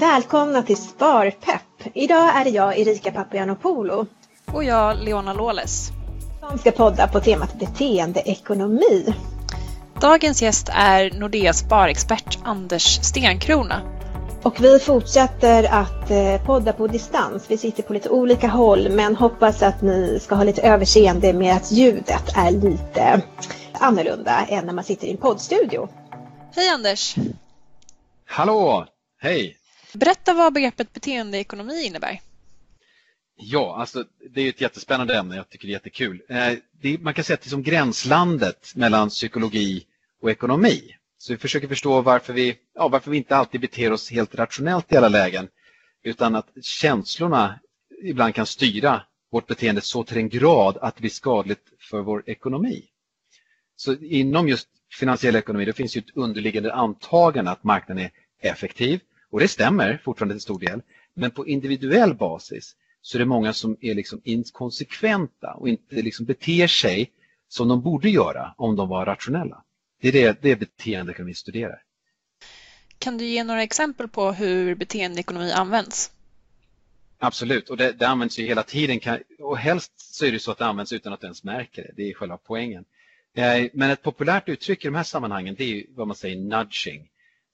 Välkomna till Sparpepp! Idag är det jag, Erika Papagiannopoulou. Och jag, Leona Lawless. Som ska podda på temat beteendeekonomi. Dagens gäst är Nordeas sparexpert Anders Stenkrona. Och vi fortsätter att eh, podda på distans. Vi sitter på lite olika håll men hoppas att ni ska ha lite överseende med att ljudet är lite annorlunda än när man sitter i en poddstudio. Hej Anders! Hallå! Hej! Berätta vad begreppet beteendeekonomi innebär. Ja, alltså det är ett jättespännande ämne. Jag tycker det är jättekul. Eh, det är, man kan säga att det är som gränslandet mellan psykologi och ekonomi. Så vi försöker förstå varför vi, ja, varför vi inte alltid beter oss helt rationellt i alla lägen utan att känslorna ibland kan styra vårt beteende så till en grad att det blir skadligt för vår ekonomi. Så inom just finansiell ekonomi då finns ju ett underliggande antagande att marknaden är effektiv och det stämmer fortfarande till stor del. Men på individuell basis så är det många som är liksom inkonsekventa och inte liksom beter sig som de borde göra om de var rationella. Det är det, det beteendeekonomi studerar. Kan du ge några exempel på hur beteendeekonomi används? Absolut, och det, det används ju hela tiden och helst så är det så att det används utan att du ens märker det. Det är själva poängen. Eh, men ett populärt uttryck i de här sammanhangen det är vad man säger nudging.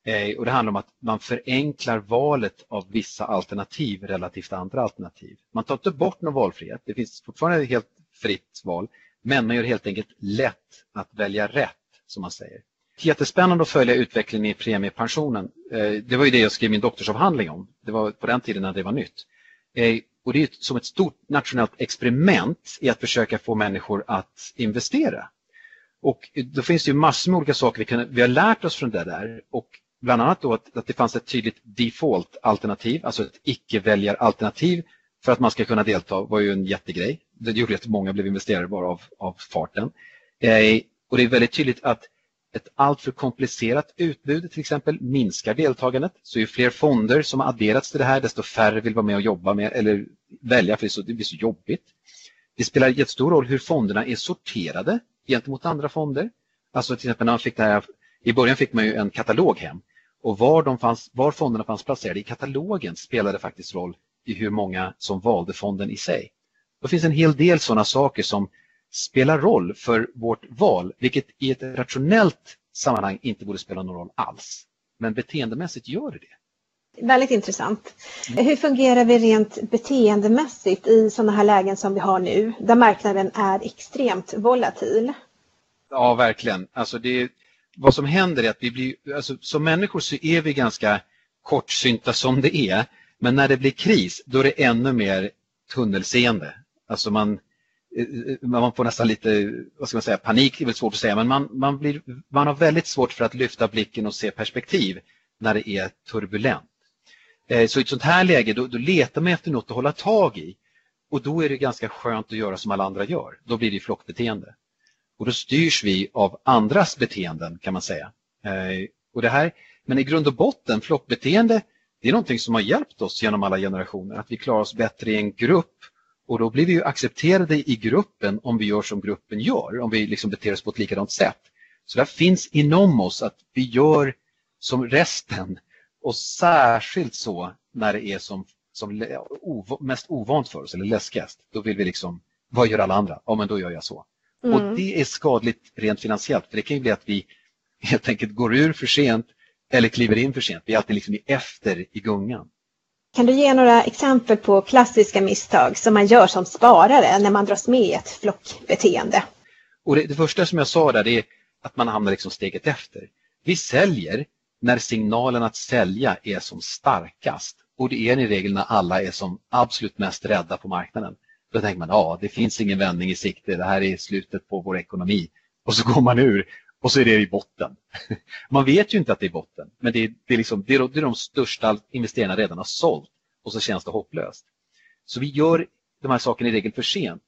Eh, och det handlar om att man förenklar valet av vissa alternativ relativt andra alternativ. Man tar inte bort någon valfrihet, det finns fortfarande ett helt fritt val, men man gör det helt enkelt lätt att välja rätt, som man säger. Jättespännande att följa utvecklingen i premiepensionen. Eh, det var ju det jag skrev min doktorsavhandling om. Det var på den tiden när det var nytt. Eh, och det är som ett stort nationellt experiment i att försöka få människor att investera. Och då finns det ju massor med olika saker vi, kan, vi har lärt oss från det där och bland annat då att, att det fanns ett tydligt default-alternativ, alltså ett icke-väljaralternativ för att man ska kunna delta var ju en jättegrej. Det gjorde att många blev investerare bara av, av farten. Eh, och det är väldigt tydligt att ett alltför komplicerat utbud till exempel minskar deltagandet. Så ju fler fonder som har adderats till det här desto färre vill vara med och jobba med eller välja för det, så, det blir så jobbigt. Det spelar jättestor roll hur fonderna är sorterade gentemot andra fonder. Alltså till exempel när man fick det här, i början fick man ju en katalog hem och var, de fanns, var fonderna fanns placerade i katalogen spelade faktiskt roll i hur många som valde fonden i sig. Det finns en hel del sådana saker som spelar roll för vårt val, vilket i ett rationellt sammanhang inte borde spela någon roll alls. Men beteendemässigt gör det det. Väldigt intressant. Mm. Hur fungerar vi rent beteendemässigt i sådana här lägen som vi har nu, där marknaden är extremt volatil? Ja, verkligen. Alltså det, vad som händer är att vi blir, alltså, som människor så är vi ganska kortsynta som det är. Men när det blir kris, då är det ännu mer tunnelseende. Alltså man, eh, man får nästan lite, vad ska man säga, panik är väl svårt att säga, men man, man, blir, man har väldigt svårt för att lyfta blicken och se perspektiv när det är turbulent. Eh, så i ett sånt här läge då, då letar man efter något att hålla tag i och då är det ganska skönt att göra som alla andra gör. Då blir det flockbeteende. Och då styrs vi av andras beteenden kan man säga. Eh, och det här, men i grund och botten, flockbeteende, det är någonting som har hjälpt oss genom alla generationer. Att vi klarar oss bättre i en grupp och då blir vi ju accepterade i gruppen om vi gör som gruppen gör, om vi liksom beter oss på ett likadant sätt. Så det finns inom oss att vi gör som resten och särskilt så när det är som, som mest ovant för oss eller läskigast. Då vill vi liksom, vad gör alla andra? Ja men då gör jag så. Mm. Och det är skadligt rent finansiellt för det kan ju bli att vi helt enkelt går ur för sent eller kliver in för sent. Vi är alltid liksom efter i gungan. Kan du ge några exempel på klassiska misstag som man gör som sparare när man dras med i ett flockbeteende? Och det, det första som jag sa där är att man hamnar liksom steget efter. Vi säljer när signalen att sälja är som starkast och det är i regel när alla är som absolut mest rädda på marknaden. Då tänker man, ja det finns ingen vändning i sikte, det här är slutet på vår ekonomi. Och så går man ur och så är det i botten. Man vet ju inte att det är botten, men det är, det är, liksom, det är, det är de största investerarna redan har sålt och så känns det hopplöst. Så vi gör de här sakerna i regel för sent.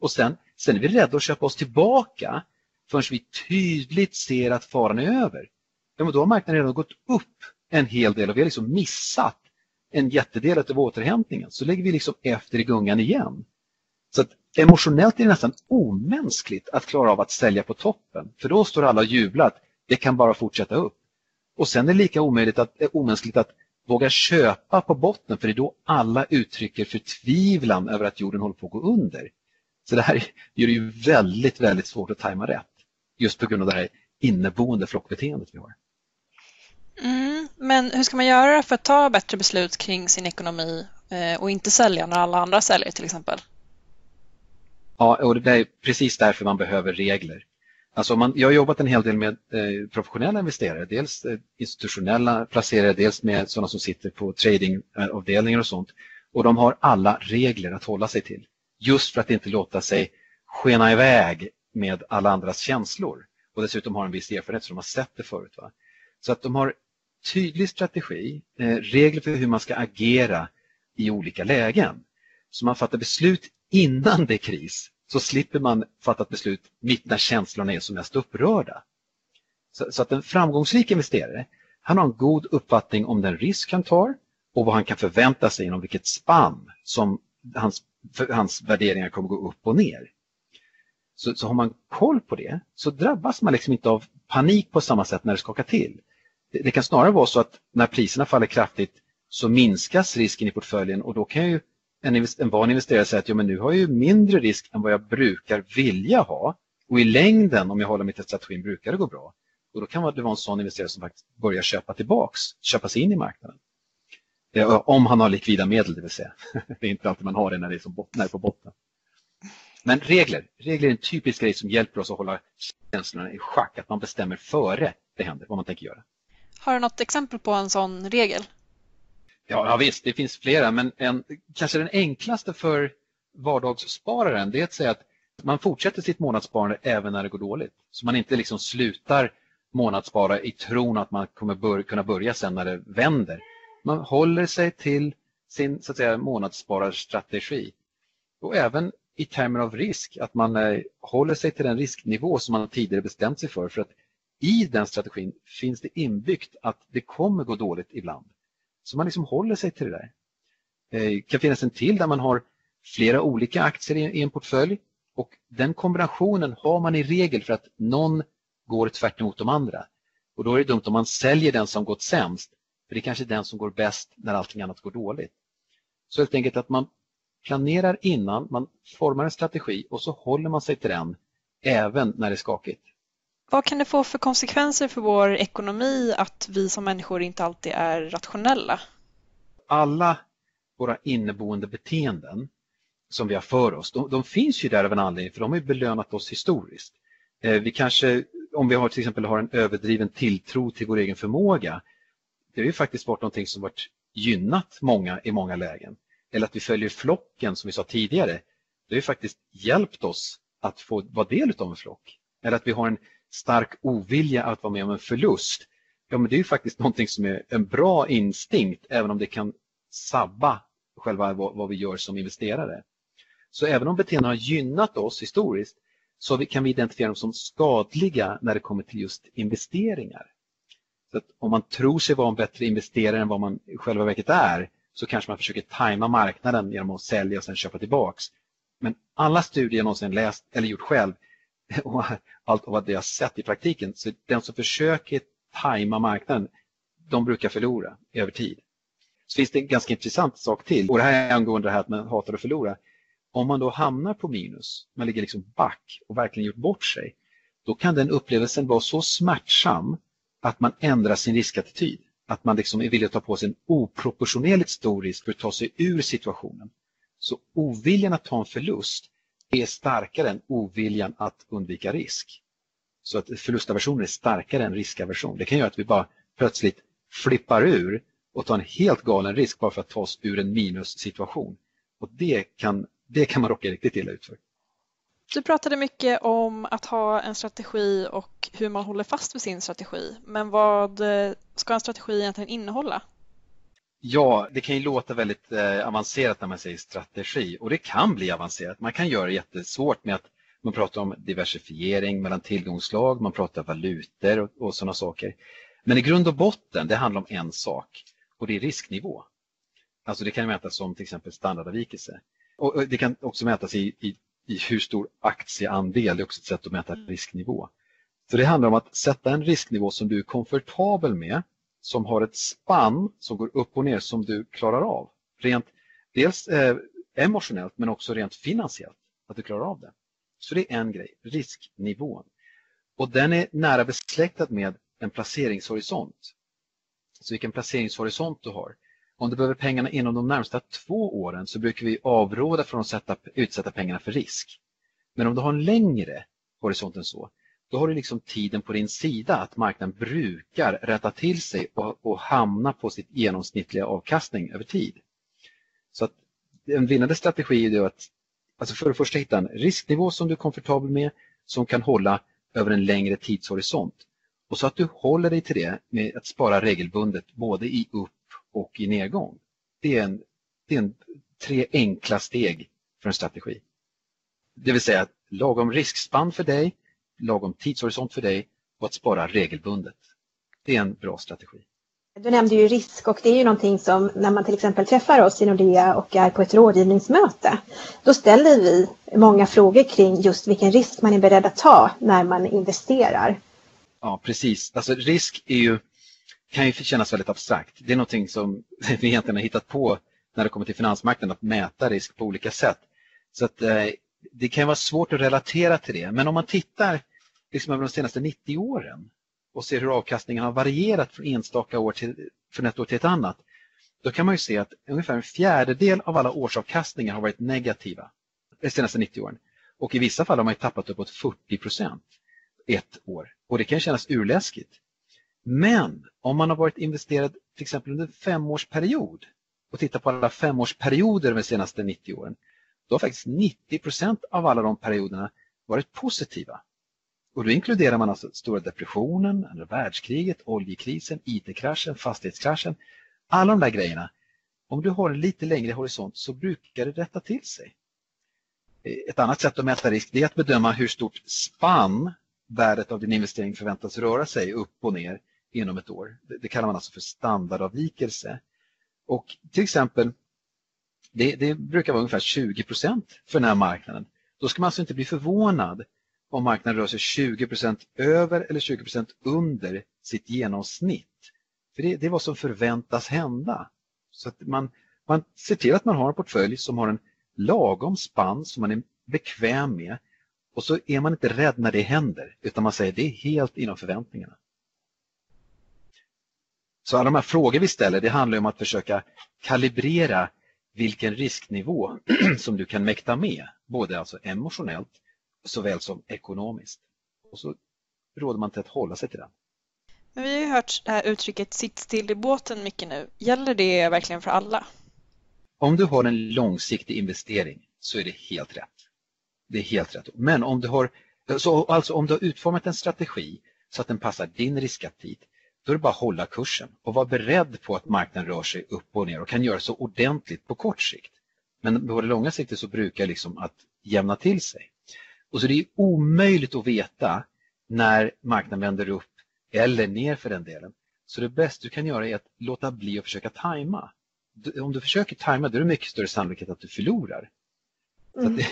Och sen, sen är vi rädda att köpa oss tillbaka förrän vi tydligt ser att faran är över. Ja, men då har marknaden redan gått upp en hel del och vi har liksom missat en jättedel av återhämtningen. Så lägger vi liksom efter i gungan igen. Så att emotionellt är det nästan omänskligt att klara av att sälja på toppen. För då står alla och jublar att det kan bara fortsätta upp. Och sen är det lika omöjligt att, eh, omänskligt att våga köpa på botten för det är då alla uttrycker förtvivlan över att jorden håller på att gå under. Så det här gör det ju väldigt, väldigt svårt att tajma rätt. Just på grund av det här inneboende flockbeteendet vi har. Mm, men hur ska man göra för att ta bättre beslut kring sin ekonomi eh, och inte sälja när alla andra säljer till exempel? Ja, och det är precis därför man behöver regler. Alltså man, jag har jobbat en hel del med eh, professionella investerare, dels eh, institutionella placerare, dels med sådana som sitter på tradingavdelningar eh, och sånt. Och de har alla regler att hålla sig till. Just för att inte låta sig skena iväg med alla andras känslor. Och dessutom har en viss erfarenhet så de har sett det förut. Va? Så att de har tydlig strategi, eh, regler för hur man ska agera i olika lägen. Så man fattar beslut innan det är kris så slipper man fatta ett beslut mitt när känslorna är som mest upprörda. Så, så, att en framgångsrik investerare han har en god uppfattning om den risk han tar och vad han kan förvänta sig inom vilket spann som hans, hans värderingar kommer gå upp och ner. Så, så har man koll på det så drabbas man liksom inte av panik på samma sätt när det skakar till. Det, det kan snarare vara så att när priserna faller kraftigt så minskas risken i portföljen och då kan ju en, en van investerare säger att jo, men nu har jag ju mindre risk än vad jag brukar vilja ha och i längden om jag håller mig till strategin brukar det gå bra. Och då kan det vara en sån investerare som faktiskt börjar köpa tillbaks, köpa sig in i marknaden. Eh, om han har likvida medel, det vill säga. Det är inte alltid man har det när det är, som när det är på botten. Men regler. Regler är en typisk grej som hjälper oss att hålla känslorna i schack. Att man bestämmer före det händer vad man tänker göra. Har du något exempel på en sån regel? Ja, ja visst, det finns flera, men en, kanske den enklaste för vardagsspararen det är att säga att man fortsätter sitt månadssparande även när det går dåligt. Så man inte liksom slutar månadsspara i tron att man kommer bör, kunna börja sen när det vänder. Man håller sig till sin så att säga, månadsspararstrategi. Och även i termer av risk, att man eh, håller sig till den risknivå som man tidigare bestämt sig för. För att i den strategin finns det inbyggt att det kommer gå dåligt ibland. Så man liksom håller sig till det där. Eh, det kan finnas en till där man har flera olika aktier i en portfölj och den kombinationen har man i regel för att någon går tvärt emot de andra. Och då är det dumt om man säljer den som gått sämst för det är kanske den som går bäst när allting annat går dåligt. Så helt enkelt att man planerar innan, man formar en strategi och så håller man sig till den även när det är skakigt. Vad kan det få för konsekvenser för vår ekonomi att vi som människor inte alltid är rationella? Alla våra inneboende beteenden som vi har för oss, de, de finns ju där av en anledning för de har belönat oss historiskt. Eh, vi kanske, om vi har till exempel har en överdriven tilltro till vår egen förmåga, det har ju faktiskt varit någonting som varit gynnat många i många lägen. Eller att vi följer flocken som vi sa tidigare, det har ju faktiskt hjälpt oss att få vara del av en flock. Eller att vi har en stark ovilja att vara med om en förlust, ja men det är ju faktiskt någonting som är en bra instinkt även om det kan sabba själva vad vi gör som investerare. Så även om beteenden har gynnat oss historiskt så kan vi identifiera dem som skadliga när det kommer till just investeringar. Så om man tror sig vara en bättre investerare än vad man i själva verket är så kanske man försöker tajma marknaden genom att sälja och sen köpa tillbaks. Men alla studier jag någonsin läst eller gjort själv och allt vad det har sett i praktiken. Så den som försöker tajma marknaden, de brukar förlora över tid. Så finns det en ganska intressant sak till och det här är angående det här att man hatar att förlora. Om man då hamnar på minus, man ligger liksom back och verkligen gjort bort sig, då kan den upplevelsen vara så smärtsam att man ändrar sin riskattityd. Att man liksom är villig att ta på sig en oproportionerligt stor risk för att ta sig ur situationen. Så oviljan att ta en förlust är starkare än oviljan att undvika risk. Så att förlustaversionen är starkare än riskaversion. Det kan göra att vi bara plötsligt flippar ur och tar en helt galen risk bara för att ta oss ur en minussituation. Och det kan, det kan man råka riktigt illa ut för. Du pratade mycket om att ha en strategi och hur man håller fast vid sin strategi. Men vad ska en strategi egentligen innehålla? Ja, det kan ju låta väldigt eh, avancerat när man säger strategi och det kan bli avancerat. Man kan göra det jättesvårt med att man pratar om diversifiering mellan tillgångslag, man pratar valutor och, och sådana saker. Men i grund och botten, det handlar om en sak och det är risknivå. Alltså det kan mätas som till exempel standardavvikelse. Och det kan också mätas i, i, i hur stor aktieandel, det är också ett sätt att mäta risknivå. Så det handlar om att sätta en risknivå som du är komfortabel med som har ett spann som går upp och ner som du klarar av. Rent, dels eh, emotionellt men också rent finansiellt, att du klarar av det. Så det är en grej, risknivån. Och den är nära besläktad med en placeringshorisont. Så vilken placeringshorisont du har. Om du behöver pengarna inom de närmsta två åren så brukar vi avråda från att sätta, utsätta pengarna för risk. Men om du har en längre horisont än så, då har du liksom tiden på din sida att marknaden brukar rätta till sig och, och hamna på sitt genomsnittliga avkastning över tid. Så att en vinnande strategi är att alltså för det första hitta en risknivå som du är komfortabel med som kan hålla över en längre tidshorisont. Och så att du håller dig till det med att spara regelbundet både i upp och i nedgång. Det är, en, det är en, tre enkla steg för en strategi. Det vill säga lagom riskspann för dig, lagom tidshorisont för dig och att spara regelbundet. Det är en bra strategi. Du nämnde ju risk och det är ju någonting som när man till exempel träffar oss i Nordea och är på ett rådgivningsmöte. Då ställer vi många frågor kring just vilken risk man är beredd att ta när man investerar. Ja, precis. Alltså risk är ju, kan ju kännas väldigt abstrakt. Det är någonting som vi egentligen har hittat på när det kommer till finansmarknaden, att mäta risk på olika sätt. Så att, eh, det kan vara svårt att relatera till det. Men om man tittar liksom över de senaste 90 åren och ser hur avkastningen har varierat från enstaka år till, från ett år till ett annat, då kan man ju se att ungefär en fjärdedel av alla årsavkastningar har varit negativa de senaste 90 åren. Och i vissa fall har man tappat uppåt 40 procent ett år. Och det kan kännas urläskigt. Men om man har varit investerad till exempel under en femårsperiod och tittar på alla femårsperioder de senaste 90 åren, då har faktiskt 90 procent av alla de perioderna varit positiva. Och då inkluderar man alltså stora depressionen, andra världskriget, oljekrisen, IT-kraschen, fastighetskraschen. Alla de där grejerna. Om du har en lite längre horisont så brukar det rätta till sig. Ett annat sätt att mäta risk är att bedöma hur stort spann värdet av din investering förväntas röra sig upp och ner inom ett år. Det kallar man alltså för standardavvikelse. Och till exempel, det, det brukar vara ungefär 20 procent för den här marknaden. Då ska man alltså inte bli förvånad om marknaden rör sig 20 procent över eller 20 procent under sitt genomsnitt. För det, det, är vad som förväntas hända. Så att man, man ser till att man har en portfölj som har en lagom spann som man är bekväm med och så är man inte rädd när det händer utan man säger det är helt inom förväntningarna. Så alla de här frågor vi ställer det handlar om att försöka kalibrera vilken risknivå som du kan mäkta med, både alltså emotionellt såväl som ekonomiskt. Och så råder man till att hålla sig till den. Men vi har ju hört det här uttrycket sitt still i båten mycket nu. Gäller det verkligen för alla? Om du har en långsiktig investering så är det helt rätt. Det är helt rätt. Men om du har, så alltså om du har utformat en strategi så att den passar din riskaptit, då är det bara att hålla kursen och vara beredd på att marknaden rör sig upp och ner och kan göra så ordentligt på kort sikt. Men på det långa siktet så brukar liksom att jämna till sig. Och så det är omöjligt att veta när marknaden vänder upp eller ner för den delen. Så det bästa du kan göra är att låta bli att försöka tajma. Om du försöker tajma då är det mycket större sannolikhet att du förlorar. Mm. Det,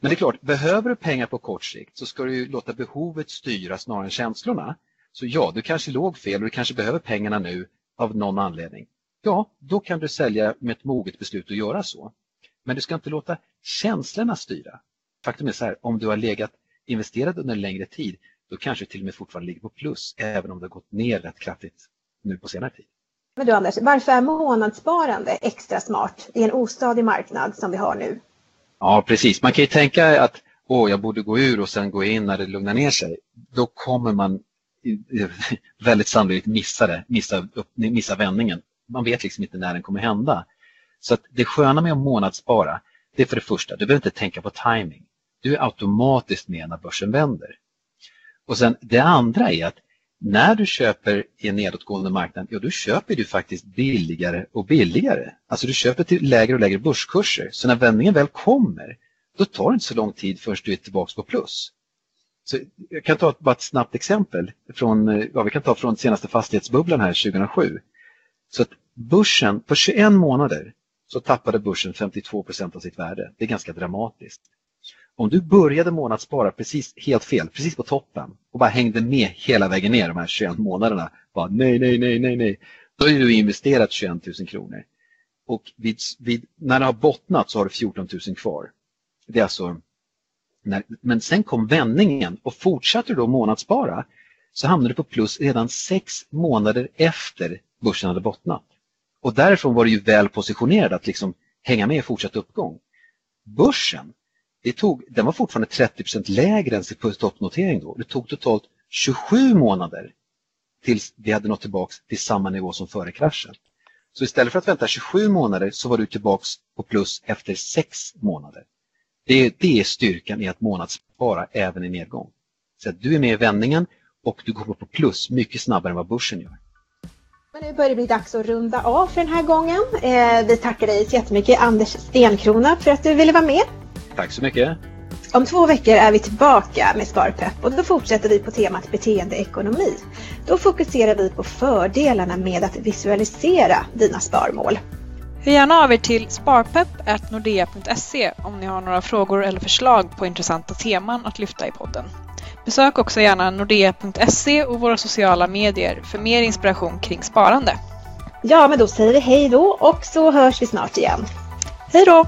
men det är klart, behöver du pengar på kort sikt så ska du låta behovet styra snarare än känslorna. Så ja, du kanske låg fel och du kanske behöver pengarna nu av någon anledning. Ja, då kan du sälja med ett moget beslut att göra så. Men du ska inte låta känslorna styra faktum är så här, om du har legat investerat under en längre tid, då kanske du till och med fortfarande ligger på plus, även om det har gått ner rätt kraftigt nu på senare tid. Men du Anders, varför är månadssparande extra smart i en ostadig marknad som vi har nu? Ja, precis. Man kan ju tänka att åh, jag borde gå ur och sen gå in när det lugnar ner sig. Då kommer man väldigt sannolikt missa det, missa, missa vändningen. Man vet liksom inte när den kommer hända. Så att det sköna med att månadsspara, det är för det första, du behöver inte tänka på timing. Du är automatiskt med när börsen vänder. Och sen det andra är att när du köper i en nedåtgående marknad, ja då köper du faktiskt billigare och billigare. Alltså du köper till lägre och lägre börskurser. Så när vändningen väl kommer, då tar det inte så lång tid förrän du är tillbaka på plus. Så jag kan ta ett, bara ett snabbt exempel. Från, eh, ja, vi kan ta från senaste fastighetsbubblan här 2007. Så att börsen på 21 månader så tappade börsen 52 procent av sitt värde. Det är ganska dramatiskt. Om du började månadsspara precis helt fel, precis på toppen och bara hängde med hela vägen ner de här 21 månaderna. Bara nej, nej, nej, nej, nej. Då har du investerat 21 000 kronor. Och vid, vid, när det har bottnat så har du 14 000 kvar. Det är alltså när, men sen kom vändningen och fortsatte du då månadsspara så hamnade du på plus redan sex månader efter börsen hade bottnat. Och därifrån var du ju väl positionerad att liksom hänga med i fortsatt uppgång. Börsen, det tog, den var fortfarande 30% lägre än sin toppnotering då. Det tog totalt 27 månader tills vi hade nått tillbaka till samma nivå som före kraschen. Så istället för att vänta 27 månader så var du tillbaka på plus efter 6 månader. Det, det är styrkan i att månadsspara även i nedgång. Så att du är med i vändningen och du kommer på plus mycket snabbare än vad börsen gör. Men nu börjar det bli dags att runda av för den här gången. Eh, vi tackar dig så jättemycket Anders Stenkrona för att du ville vara med. Tack så mycket. Om två veckor är vi tillbaka med Sparpepp och då fortsätter vi på temat beteendeekonomi. Då fokuserar vi på fördelarna med att visualisera dina sparmål. Hör gärna av er till sparpepp.nordea.se om ni har några frågor eller förslag på intressanta teman att lyfta i podden. Besök också gärna nordea.se och våra sociala medier för mer inspiration kring sparande. Ja, men då säger vi hej då och så hörs vi snart igen. Hej då!